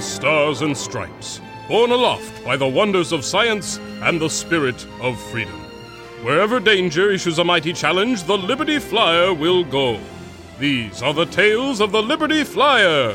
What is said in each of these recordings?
the Stars and Stripes, borne aloft by the wonders of science and the spirit of freedom. Wherever danger issues a mighty challenge, the Liberty Flyer will go. These are the tales of the Liberty Flyer.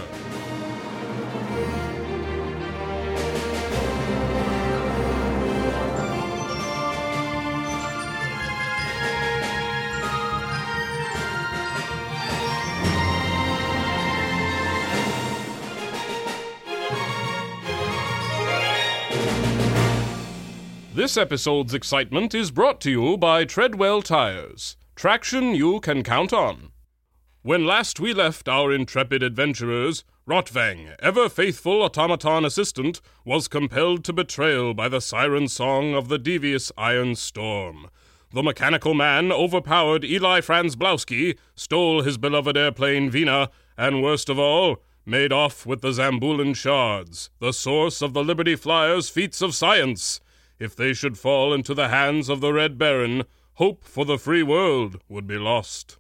This episode's excitement is brought to you by Treadwell Tires. Traction you can count on. When last we left our intrepid adventurers, Rotwang, ever faithful automaton assistant, was compelled to betrayal by the siren song of the devious Iron Storm. The mechanical man overpowered Eli Franzblowski, stole his beloved airplane Vina, and worst of all, made off with the Zambulan shards, the source of the Liberty Flyers' feats of science. If they should fall into the hands of the Red Baron, hope for the free world would be lost.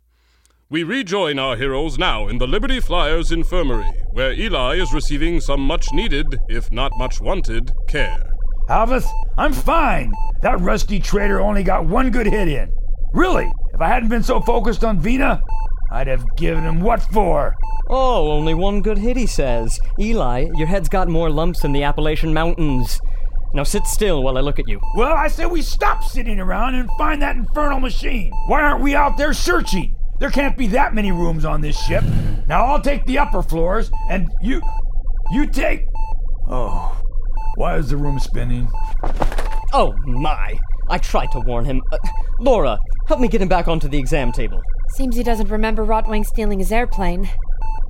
We rejoin our heroes now in the Liberty Flyers Infirmary, where Eli is receiving some much needed, if not much wanted, care. Alvis, I'm fine. That rusty traitor only got one good hit in. Really, if I hadn't been so focused on Vina, I'd have given him what for. Oh, only one good hit, he says. Eli, your head's got more lumps than the Appalachian Mountains. Now sit still while I look at you. Well, I say we stop sitting around and find that infernal machine. Why aren't we out there searching? There can't be that many rooms on this ship. Now I'll take the upper floors, and you. You take. Oh. Why is the room spinning? Oh my! I tried to warn him. Uh, Laura, help me get him back onto the exam table. Seems he doesn't remember Rotwang stealing his airplane.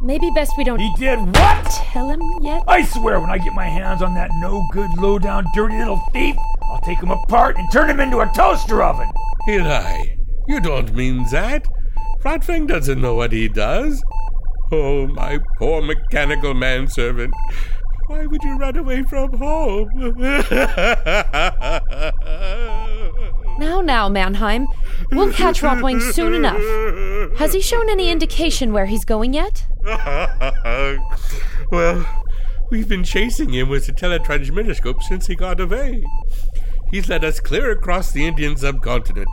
Maybe best we don't He did what? tell him yet. I swear when I get my hands on that no good, low down, dirty little thief, I'll take him apart and turn him into a toaster oven. Eli, you don't mean that. Rotwang doesn't know what he does. Oh, my poor mechanical manservant. Why would you run away from home? Now, now, Mannheim. We'll catch Rotwang soon enough. Has he shown any indication where he's going yet? well, we've been chasing him with the teletransmitterscope since he got away. He's led us clear across the Indian subcontinent.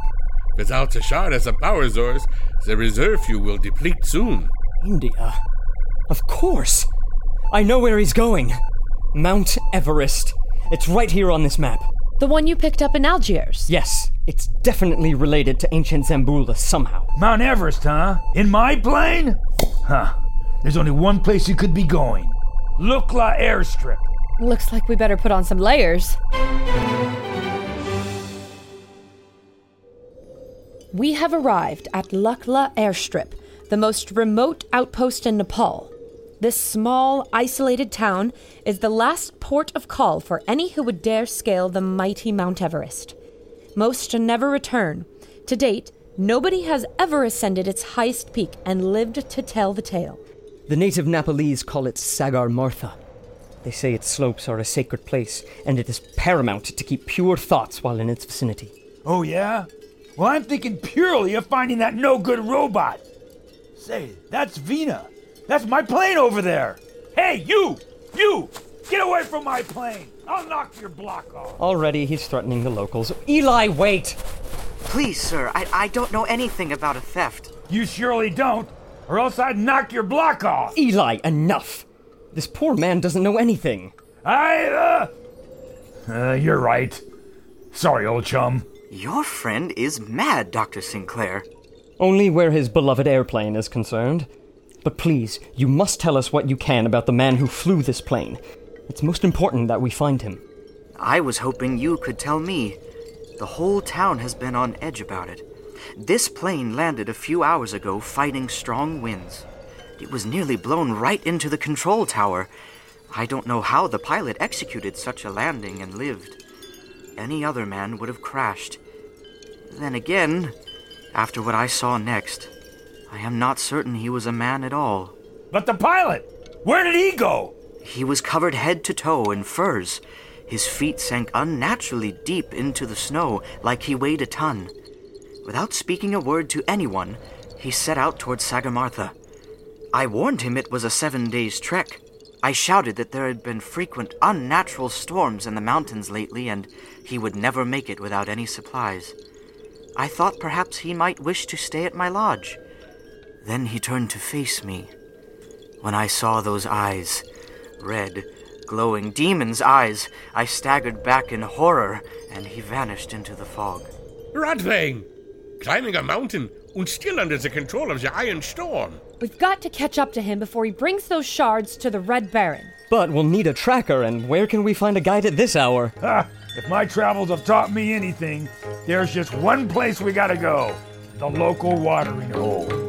Without a shard as a power source, the reserve fuel will deplete soon. India? Of course! I know where he's going. Mount Everest. It's right here on this map. The one you picked up in Algiers? Yes, it's definitely related to ancient Zambula somehow. Mount Everest, huh? In my plane? Huh. There's only one place you could be going Lukla Airstrip. Looks like we better put on some layers. We have arrived at Lukla Airstrip, the most remote outpost in Nepal. This small, isolated town is the last port of call for any who would dare scale the mighty Mount Everest. Most never return. To date, nobody has ever ascended its highest peak and lived to tell the tale. The native Nepalese call it Sagarmartha. They say its slopes are a sacred place, and it is paramount to keep pure thoughts while in its vicinity. Oh, yeah? Well, I'm thinking purely of finding that no good robot. Say, that's Vina. That's my plane over there. Hey, you! You! Get away from my plane! I'll knock your block off. Already he's threatening the locals. Eli, wait! Please, sir, I, I don't know anything about a theft. You surely don't, or else I'd knock your block off. Eli, enough! This poor man doesn't know anything. I, uh. Uh, you're right. Sorry, old chum. Your friend is mad, Dr. Sinclair. Only where his beloved airplane is concerned. But please, you must tell us what you can about the man who flew this plane. It's most important that we find him. I was hoping you could tell me. The whole town has been on edge about it. This plane landed a few hours ago fighting strong winds. It was nearly blown right into the control tower. I don't know how the pilot executed such a landing and lived. Any other man would have crashed. Then again, after what I saw next, I am not certain he was a man at all. But the pilot! Where did he go? He was covered head to toe in furs. His feet sank unnaturally deep into the snow like he weighed a ton. Without speaking a word to anyone, he set out towards Sagarmartha. I warned him it was a seven days trek. I shouted that there had been frequent unnatural storms in the mountains lately, and he would never make it without any supplies. I thought perhaps he might wish to stay at my lodge. Then he turned to face me. When I saw those eyes, red, glowing demon's eyes, I staggered back in horror, and he vanished into the fog. Rotwang! Climbing a mountain and still under the control of the Iron Storm. We've got to catch up to him before he brings those shards to the Red Baron. But we'll need a tracker, and where can we find a guide at this hour? Ah, if my travels have taught me anything, there's just one place we gotta go the local watering hole.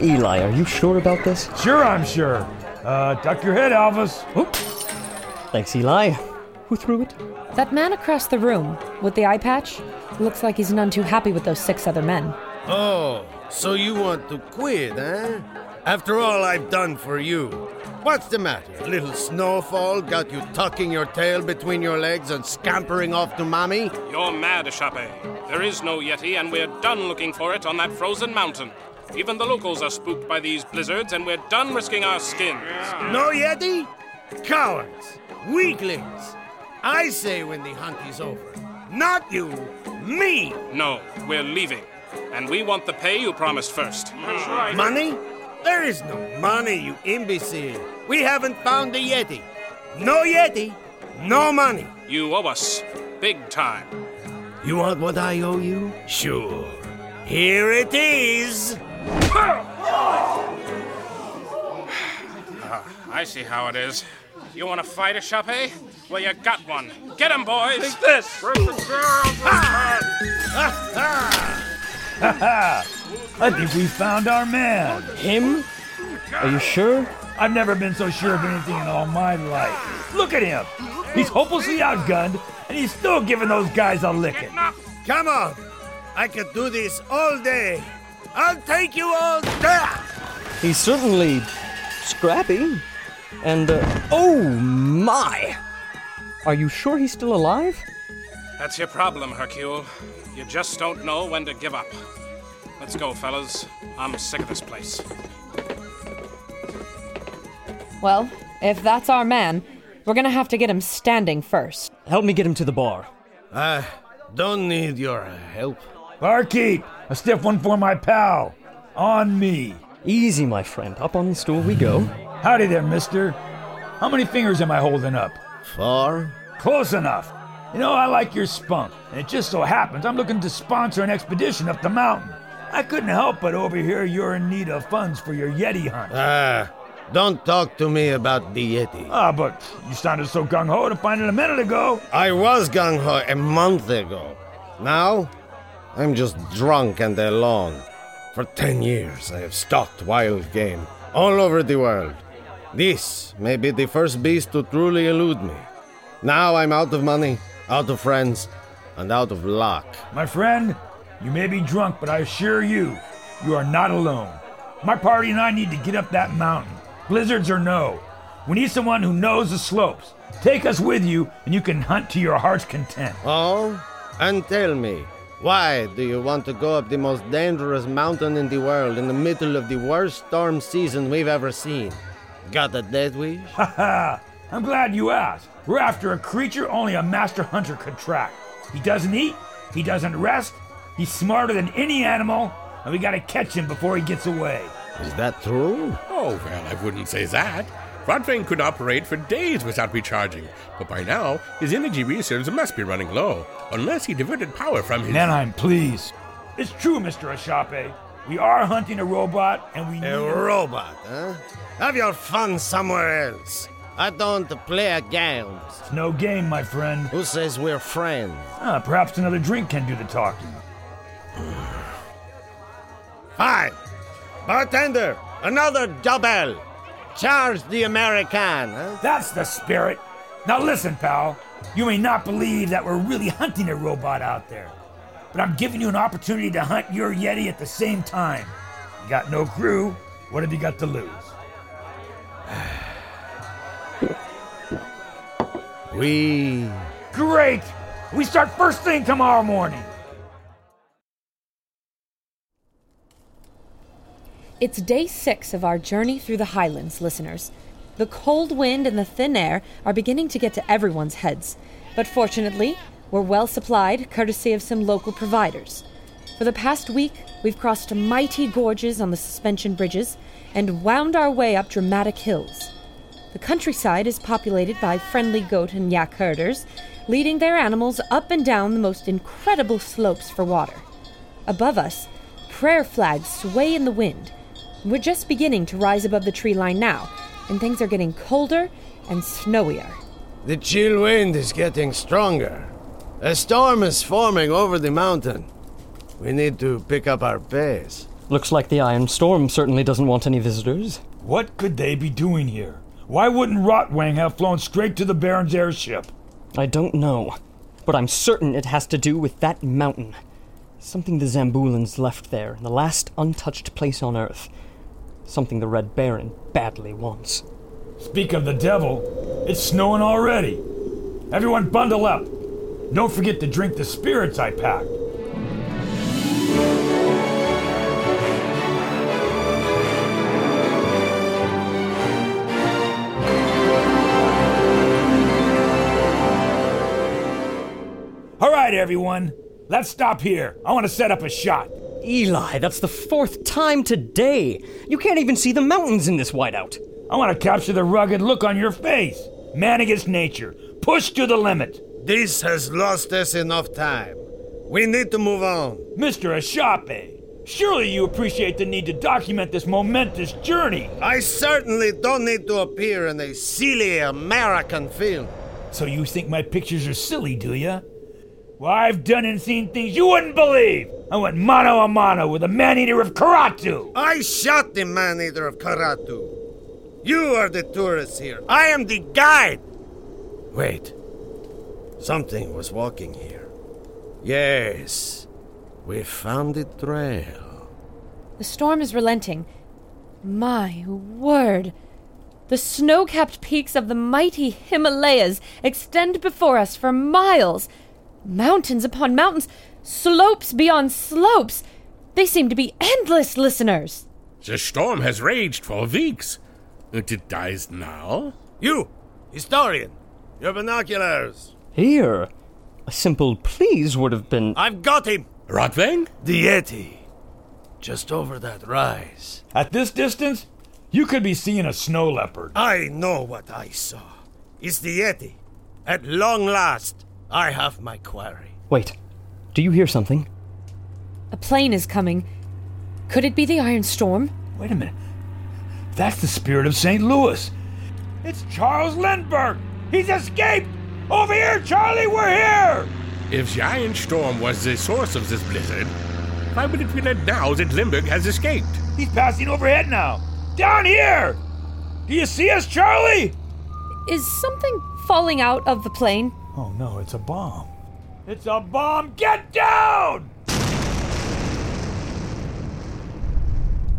Eli, are you sure about this? Sure, I'm sure. Uh, duck your head, Alvis. Thanks, Eli. Who threw it? That man across the room with the eye patch looks like he's none too happy with those six other men. Oh, so you want to quit, eh? After all I've done for you. What's the matter? A little snowfall got you tucking your tail between your legs and scampering off to mommy? You're mad, Ashape. There is no Yeti, and we're done looking for it on that frozen mountain. Even the locals are spooked by these blizzards, and we're done risking our skins. No Yeti? Cowards! Weaklings! I say when the hunt is over. Not you! Me! No, we're leaving. And we want the pay you promised first. That's right. Money? There is no money, you imbecile. We haven't found the Yeti. No Yeti, no money. You owe us. Big time. You want what I owe you? Sure. Here it is. Ah, I see how it is. You want to fight, a Ashape? Eh? Well, you got one. Get him, boys! Take this! Ah! I think we found our man. Him? Are you sure? I've never been so sure of anything in all my life. Look at him. He's hopelessly outgunned, and he's still giving those guys a licking. Come on. I could do this all day. I'll take you all day. He's certainly scrappy. And, uh, oh my! Are you sure he's still alive? That's your problem, Hercule. You just don't know when to give up. Let's go, fellas. I'm sick of this place. Well, if that's our man, we're gonna have to get him standing first. Help me get him to the bar. I don't need your help. Barkeep, a stiff one for my pal. On me. Easy, my friend. Up on the stool we go. Howdy there, mister. How many fingers am I holding up? Four? Close enough. You know, I like your spunk, and it just so happens I'm looking to sponsor an expedition up the mountain. I couldn't help but overhear you're in need of funds for your Yeti hunt. Ah, don't talk to me about the Yeti. Ah, but you sounded so gung ho to find it a minute ago. I was gung ho a month ago. Now, I'm just drunk and alone. For ten years, I have stalked wild game all over the world. This may be the first beast to truly elude me. Now I'm out of money, out of friends, and out of luck. My friend, you may be drunk, but I assure you, you are not alone. My party and I need to get up that mountain. Blizzards or no. We need someone who knows the slopes. Take us with you, and you can hunt to your heart's content. Oh? And tell me, why do you want to go up the most dangerous mountain in the world in the middle of the worst storm season we've ever seen? Got a death wish? Haha, I'm glad you asked. We're after a creature only a master hunter could track. He doesn't eat, he doesn't rest, he's smarter than any animal, and we gotta catch him before he gets away. Is that true? Oh, well, I wouldn't say that. Rotwang could operate for days without recharging, but by now, his energy reserves must be running low, unless he diverted power from his. Mannheim, please. It's true, Mr. Ashape. We are hunting a robot, and we need A robot, huh? Have your fun somewhere else. I don't play games. It's no game, my friend. Who says we're friends? Ah, perhaps another drink can do the talking. Fine. Bartender, another double. Charge the American, huh? That's the spirit. Now listen, pal. You may not believe that we're really hunting a robot out there, but I'm giving you an opportunity to hunt your Yeti at the same time. You got no crew. What have you got to lose? We. Great! We start first thing tomorrow morning. It's day six of our journey through the highlands, listeners. The cold wind and the thin air are beginning to get to everyone's heads, but fortunately, we're well supplied courtesy of some local providers. For the past week, we've crossed mighty gorges on the suspension bridges and wound our way up dramatic hills. The countryside is populated by friendly goat and yak herders, leading their animals up and down the most incredible slopes for water. Above us, prayer flags sway in the wind. We're just beginning to rise above the tree line now, and things are getting colder and snowier. The chill wind is getting stronger. A storm is forming over the mountain. We need to pick up our pace. Looks like the Iron Storm certainly doesn't want any visitors. What could they be doing here? Why wouldn't Rotwang have flown straight to the Baron's airship? I don't know, but I'm certain it has to do with that mountain. Something the Zambulans left there, the last untouched place on Earth. Something the Red Baron badly wants. Speak of the devil, it's snowing already. Everyone bundle up. Don't forget to drink the spirits I packed. All right, everyone. Let's stop here. I want to set up a shot. Eli, that's the fourth time today. You can't even see the mountains in this whiteout. I want to capture the rugged look on your face. Man against nature. Push to the limit. This has lost us enough time. We need to move on. Mr. Ashape, surely you appreciate the need to document this momentous journey. I certainly don't need to appear in a silly American film. So you think my pictures are silly, do you? Well, I've done and seen things you wouldn't believe. I went mano a mano with the man-eater of Karatu. I shot the man eater of Karatu. You are the tourist here. I am the guide. Wait. Something was walking here. Yes. We found the trail. The storm is relenting. My word. The snow capped peaks of the mighty Himalayas extend before us for miles. Mountains upon mountains, slopes beyond slopes. They seem to be endless, listeners. The storm has raged for weeks. And it dies now? You, historian, your binoculars. Here, a simple please would have been. I've got him. Rotwang? The Yeti. Just over that rise. At this distance, you could be seeing a snow leopard. I know what I saw. It's the Yeti. At long last, I have my quarry. Wait, do you hear something? A plane is coming. Could it be the Iron Storm? Wait a minute. That's the spirit of St. Louis. It's Charles Lindbergh. He's escaped. Over here, Charlie, we're here. If the Iron Storm was the source of this blizzard, why would it be that now that Lindbergh has escaped? He's passing overhead now. Down here. Do you see us, Charlie? Is something falling out of the plane? Oh no, it's a bomb. It's a bomb. Get down!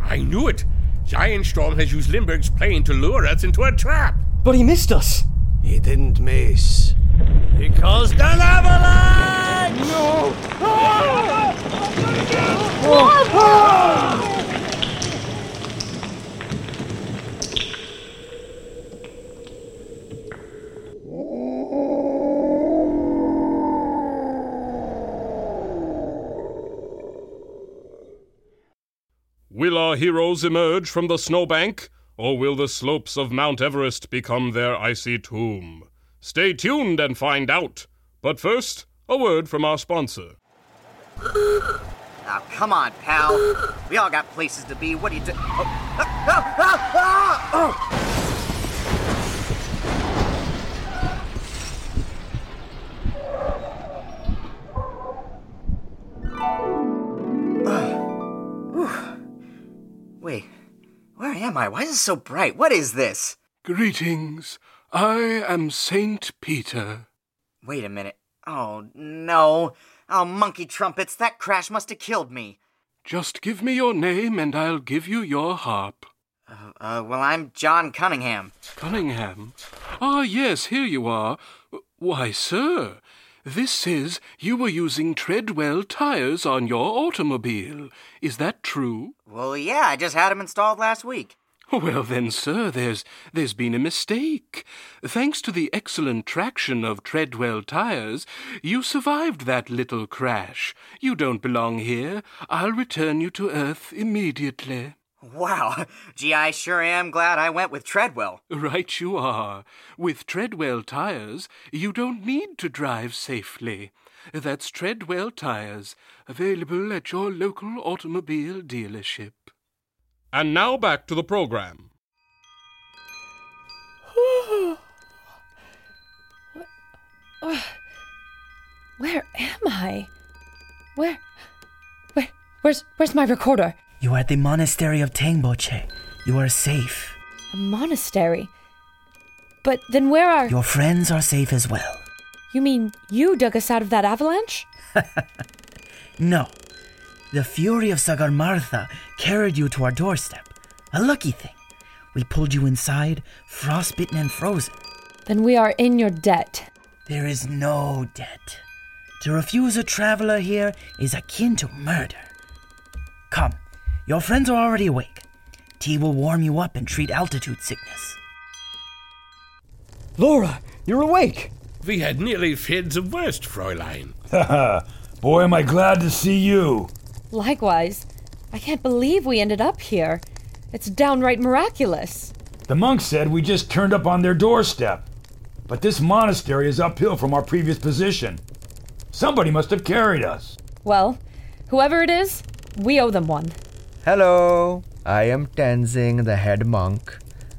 I knew it. The Iron Storm has used Lindbergh's plane to lure us into a trap. But he missed us! He didn't miss. He caused an avalanche! No! Ah! Will our heroes emerge from the snowbank, or will the slopes of Mount Everest become their icy tomb? Stay tuned and find out. But first, a word from our sponsor. Oh, come on, pal. We all got places to be. What are you doing? Oh. Ah, ah, ah, ah! Oh. Am I? Why is it so bright? What is this? Greetings. I am Saint Peter. Wait a minute. Oh, no. Oh, monkey trumpets, that crash must have killed me. Just give me your name and I'll give you your harp. Uh, uh, well, I'm John Cunningham. Cunningham. Ah, yes, here you are. Why, sir, This says you were using Treadwell tires on your automobile. Is that true? Well, yeah, I just had them installed last week. Well then, sir, there's there's been a mistake. Thanks to the excellent traction of Treadwell tires, you survived that little crash. You don't belong here. I'll return you to Earth immediately. Wow. Gee, I sure am glad I went with Treadwell. Right you are. With Treadwell tires, you don't need to drive safely. That's Treadwell tires, available at your local automobile dealership. And now back to the program. Where am I? Where? Where? Where's Where's my recorder? You are at the monastery of Tangboche. You are safe. A monastery. But then where are Your friends are safe as well. you? Mean you dug us out of that avalanche? No. The fury of Sagarmartha carried you to our doorstep. A lucky thing. We pulled you inside, frostbitten and frozen. Then we are in your debt. There is no debt. To refuse a traveler here is akin to murder. Come, your friends are already awake. Tea will warm you up and treat altitude sickness. Laura, you're awake! We had nearly feared the worst, Fräulein. Haha. Boy, am I glad to see you. Likewise, I can't believe we ended up here. It's downright miraculous. The monks said we just turned up on their doorstep. But this monastery is uphill from our previous position. Somebody must have carried us. Well, whoever it is, we owe them one. Hello, I am Tenzing, the head monk.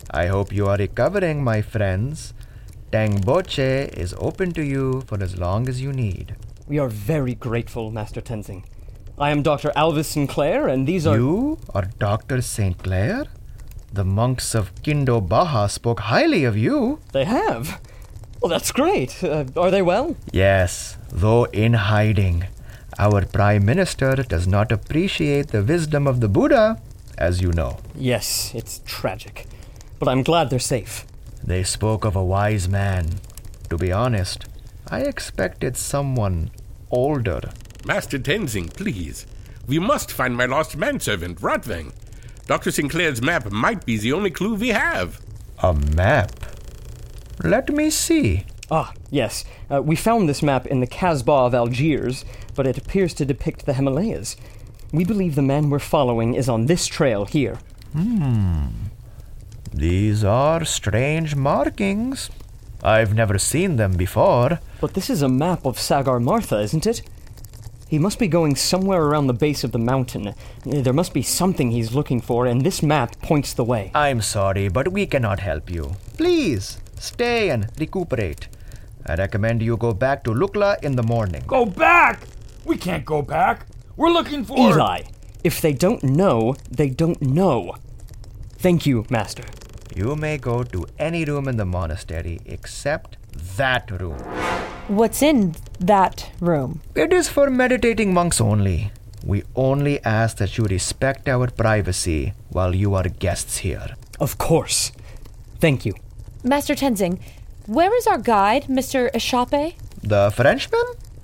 I hope you are recovering, my friends. Tangboche is open to you for as long as you need. We are very grateful, Master Tenzing. I am Dr. Alvis Sinclair, and these are. You are Dr. St. Clair? The monks of Kindo Baha spoke highly of you. They have. Well, that's great. Uh, are they well? Yes, though in hiding. Our Prime Minister does not appreciate the wisdom of the Buddha, as you know. Yes, it's tragic. But I'm glad they're safe. They spoke of a wise man. To be honest, I expected someone older. Master Tenzing, please. We must find my lost manservant, Rotwang. Dr. Sinclair's map might be the only clue we have. A map? Let me see. Ah, yes. Uh, we found this map in the Casbah of Algiers, but it appears to depict the Himalayas. We believe the man we're following is on this trail here. Hmm. These are strange markings. I've never seen them before. But this is a map of Sagarmartha, isn't it? He must be going somewhere around the base of the mountain. There must be something he's looking for, and this map points the way. I'm sorry, but we cannot help you. Please, stay and recuperate. I recommend you go back to Lukla in the morning. Go back! We can't go back. We're looking for. Eli, if they don't know, they don't know. Thank you, Master. You may go to any room in the monastery except that room. What's in that room? It is for meditating monks only. We only ask that you respect our privacy while you are guests here. Of course. Thank you. Master Tenzing, where is our guide, Mr. Eshape? The Frenchman?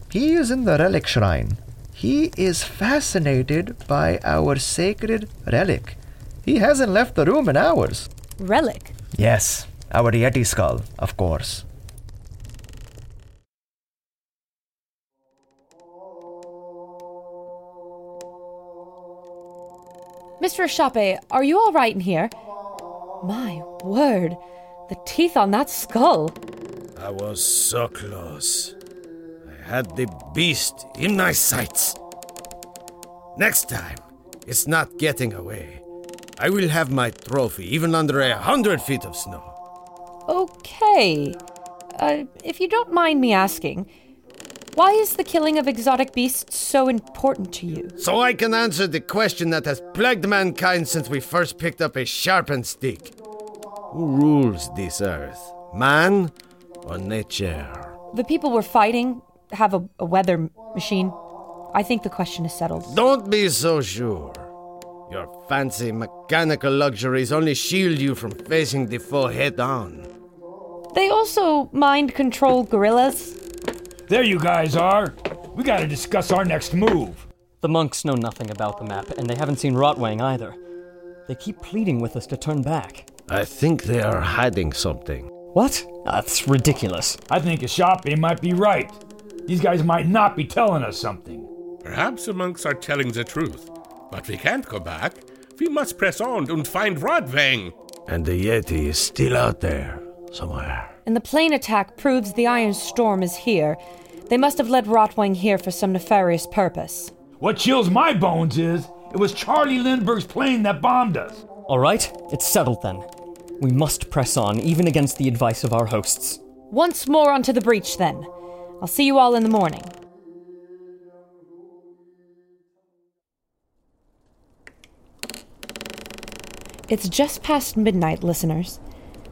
He is in the relic shrine. He is fascinated by our sacred relic. He hasn't left the room in hours. Relic. Yes, our Yeti skull, of course. Mr. Eshape, are you all right in here? My word, the teeth on that skull. I was so close. I had the beast in my sights. Next time, it's not getting away. I will have my trophy even under a hundred feet of snow. Okay. Uh, if you don't mind me asking, why is the killing of exotic beasts so important to you? So I can answer the question that has plagued mankind since we first picked up a sharpened stick. Who rules this earth? Man or nature? The people we're fighting have a, a weather machine. I think the question is settled. Don't be so sure. Your fancy mechanical luxuries only shield you from facing the foe head on. They also mind control gorillas. There you guys are. We gotta discuss our next move. The monks know nothing about the map, and they haven't seen Rotwang either. They keep pleading with us to turn back. I think they are hiding something. What? That's ridiculous. I think Ashapi might be right. These guys might not be telling us something. Perhaps the monks are telling the truth. But we can't go back. We must press on and find Rotwang. And the Yeti is still out there, somewhere. And the plane attack proves the Iron Storm is here. They must have led Rotwang here for some nefarious purpose. What chills my bones is it was Charlie Lindbergh's plane that bombed us. All right, it's settled then. We must press on, even against the advice of our hosts. Once more onto the breach, then. I'll see you all in the morning. It's just past midnight, listeners.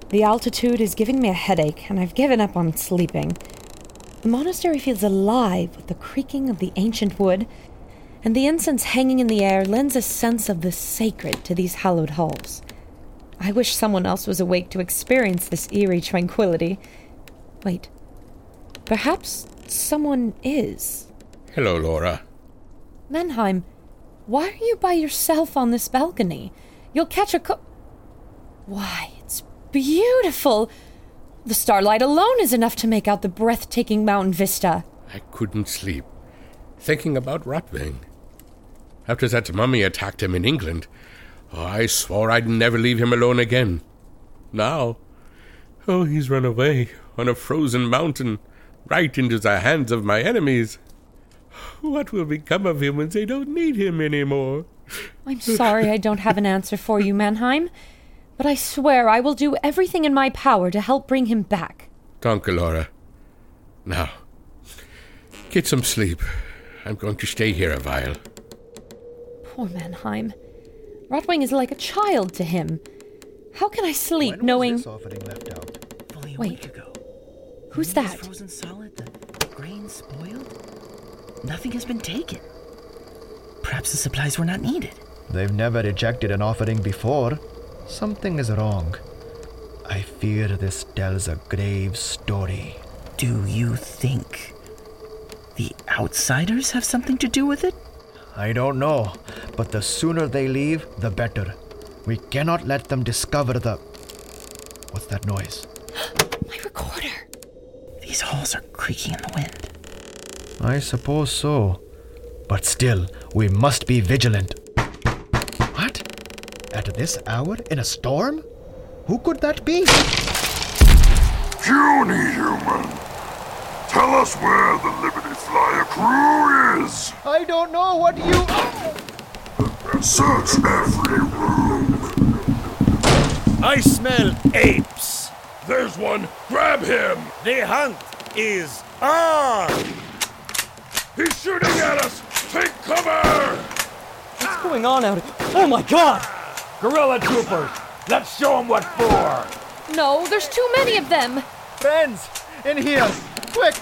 The altitude is giving me a headache, and I've given up on sleeping. The monastery feels alive with the creaking of the ancient wood, and the incense hanging in the air lends a sense of the sacred to these hallowed halls. I wish someone else was awake to experience this eerie tranquility. Wait. Perhaps someone is. Hello, Laura. Mannheim, why are you by yourself on this balcony? You'll catch a co- Why, it's beautiful! The starlight alone is enough to make out the breathtaking mountain vista. I couldn't sleep, thinking about Rotwang. After that mummy attacked him in England, Oh, I swore I'd never leave him alone again. Now, oh, he's run away on a frozen mountain, right into the hands of my enemies. What will become of him when they don't need him anymore? I'm sorry I don't have an answer for you, Mannheim, but I swear I will do everything in my power to help bring him back. Danke, Laura. Now, get some sleep. I'm going to stay here a while. Poor Mannheim. Rotwang is like a child to him. How can I sleep When knowing. was this left out? Fully a Wait. week ago. Who's The that? Frozen solid, the grain spoiled. Nothing has been taken. Perhaps the supplies were not needed. They've never rejected an offering before. Something is wrong. I fear this tells a grave story. Do you think the outsiders have something to do with it? I don't know, but the sooner they leave, the better. We cannot let them discover the. What's that noise? My recorder! These halls are creaking in the wind. I suppose so. But still, we must be vigilant. What? At this hour in a storm? Who could that be? Puny human! Tell us where the Liberty Flyer crew is! I don't know what you. Search every room! I smell apes. There's one! Grab him! The hunt is on. He's shooting at us! Take cover! What's going on out here? Oh my god! Gorilla troopers, let's show them what for. No, there's too many of them! Friends, in here! Quick!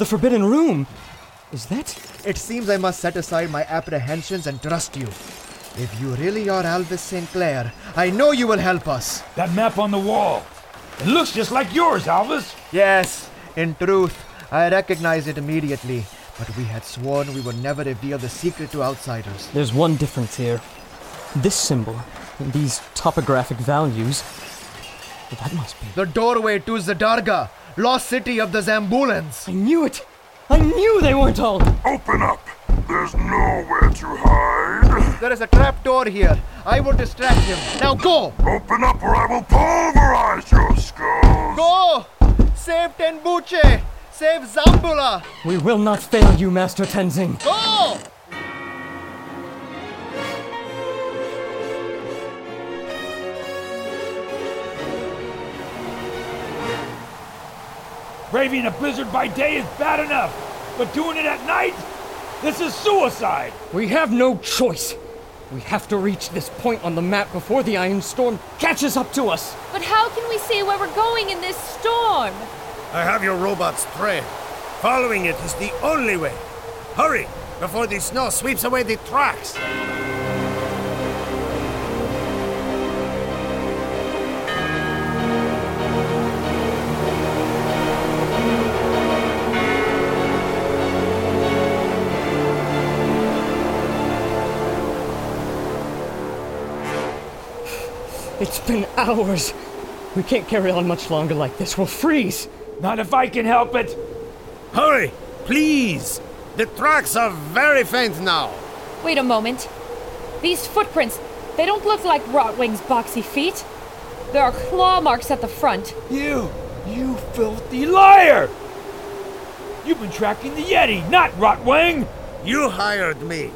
The Forbidden Room! Is that. It seems I must set aside my apprehensions and trust you. If you really are Alvis St. Clair, I know you will help us. That map on the wall. It looks just like yours, Alvis. Yes, in truth, I recognize it immediately, but we had sworn we would never reveal the secret to outsiders. There's one difference here. This symbol, and these topographic values. That must be. The doorway to Zadarga, lost city of the Zambulans. I knew it! I knew they weren't all. Open up! There's nowhere to hide! There is a trap door here. I will distract him. Now go! Open up or I will pulverize your skulls! Go! Save Tangboche! Save Zambula! We will not fail you, Master Tenzing. Go! Braving a blizzard by day is bad enough, but doing it at night? This is suicide! We have no choice. We have to reach this point on the map before the Iron Storm catches up to us. But how can we see where we're going in this storm? I have your robot's trail. Following it is the only way. Hurry, before the snow sweeps away the tracks. It's been hours. We can't carry on much longer like this. We'll freeze. Not if I can help it. Hurry, please. The tracks are very faint now. Wait a moment. These footprints, they don't look like Rotwang's boxy feet. There are claw marks at the front. You, you filthy liar! You've been tracking the Yeti, not Rotwang! You hired me.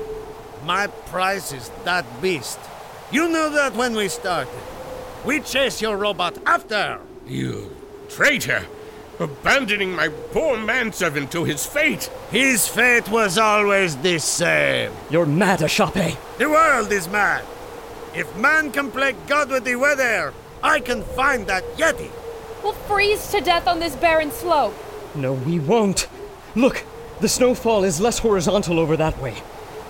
My price is that beast. You knew that when we started. We chase your robot after. You traitor! Abandoning my poor manservant to his fate! His fate was always the same. You're mad, Ashape. The world is mad. If man can play God with the weather, I can find that Yeti. We'll freeze to death on this barren slope. No, we won't. Look, the snowfall is less horizontal over that way.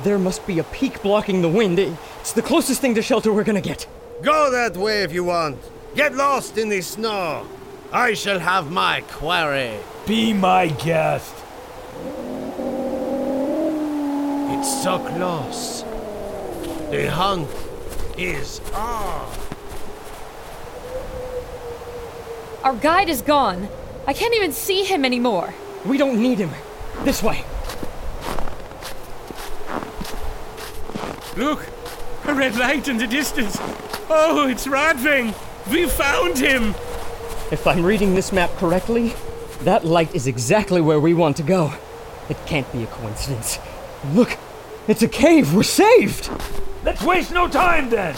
There must be a peak blocking the wind. It's the closest thing to shelter we're gonna get. Go that way if you want. Get lost in the snow. I shall have my quarry. Be my guest. It's so close. The hunt is on. Our guide is gone. I can't even see him anymore. We don't need him. This way. Look! A red light in the distance! Oh, it's Rotwang! We found him! If I'm reading this map correctly, that light is exactly where we want to go. It can't be a coincidence. Look, it's a cave. We're saved. Let's waste no time then.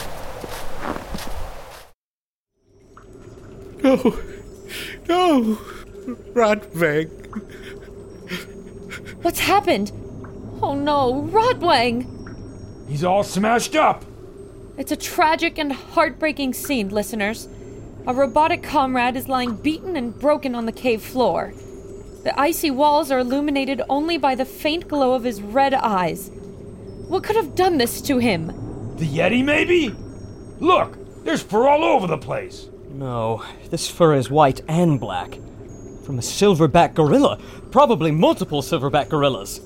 No, no, Rotwang. What's happened? Oh no, Rotwang! He's all smashed up. It's a tragic and heartbreaking scene, listeners. A robotic comrade is lying beaten and broken on the cave floor. The icy walls are illuminated only by the faint glow of his red eyes. What could have done this to him? The Yeti, maybe? Look, there's fur all over the place. No, this fur is white and black. From a silverback gorilla. Probably multiple silverback gorillas.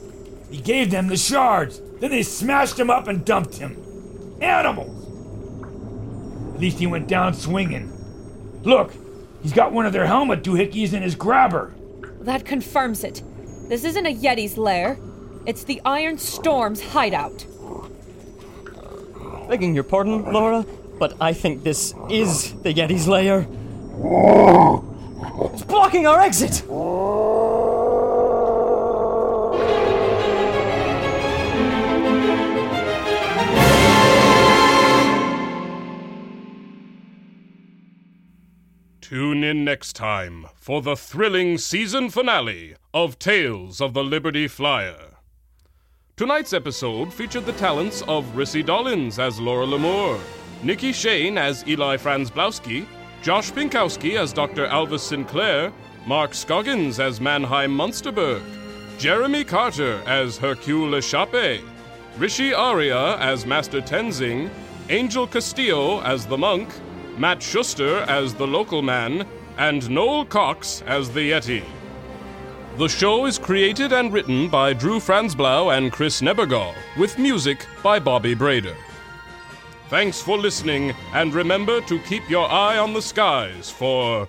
He gave them the shards. Then they smashed him up and dumped him. Animals! At least he went down swinging. Look, he's got one of their helmet doohickeys in his grabber. That confirms it. This isn't a Yeti's lair. It's the Iron Storm's hideout. Begging your pardon, Laura, but I think this is the Yeti's lair. It's blocking our exit! Tune in next time for the thrilling season finale of Tales of the Liberty Flyer. Tonight's episode featured the talents of Rissy Dollins as Laura Lamore, Nicky Shane as Eli Franzblowski, Josh Pinkowski as Dr. Alvis Sinclair, Mark Scoggins as Mannheim Munsterberg, Jeremy Carter as Hercule Chape, Rishi Aria as Master Tenzing, Angel Castillo as the monk, Matt Shuster as the local man, and Noel Cox as the Yeti. The show is created and written by Drew Franzblau and Chris Nebergall, with music by Bobby Brader. Thanks for listening, and remember to keep your eye on the skies for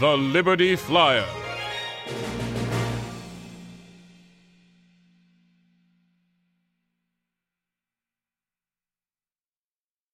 The Liberty Flyer.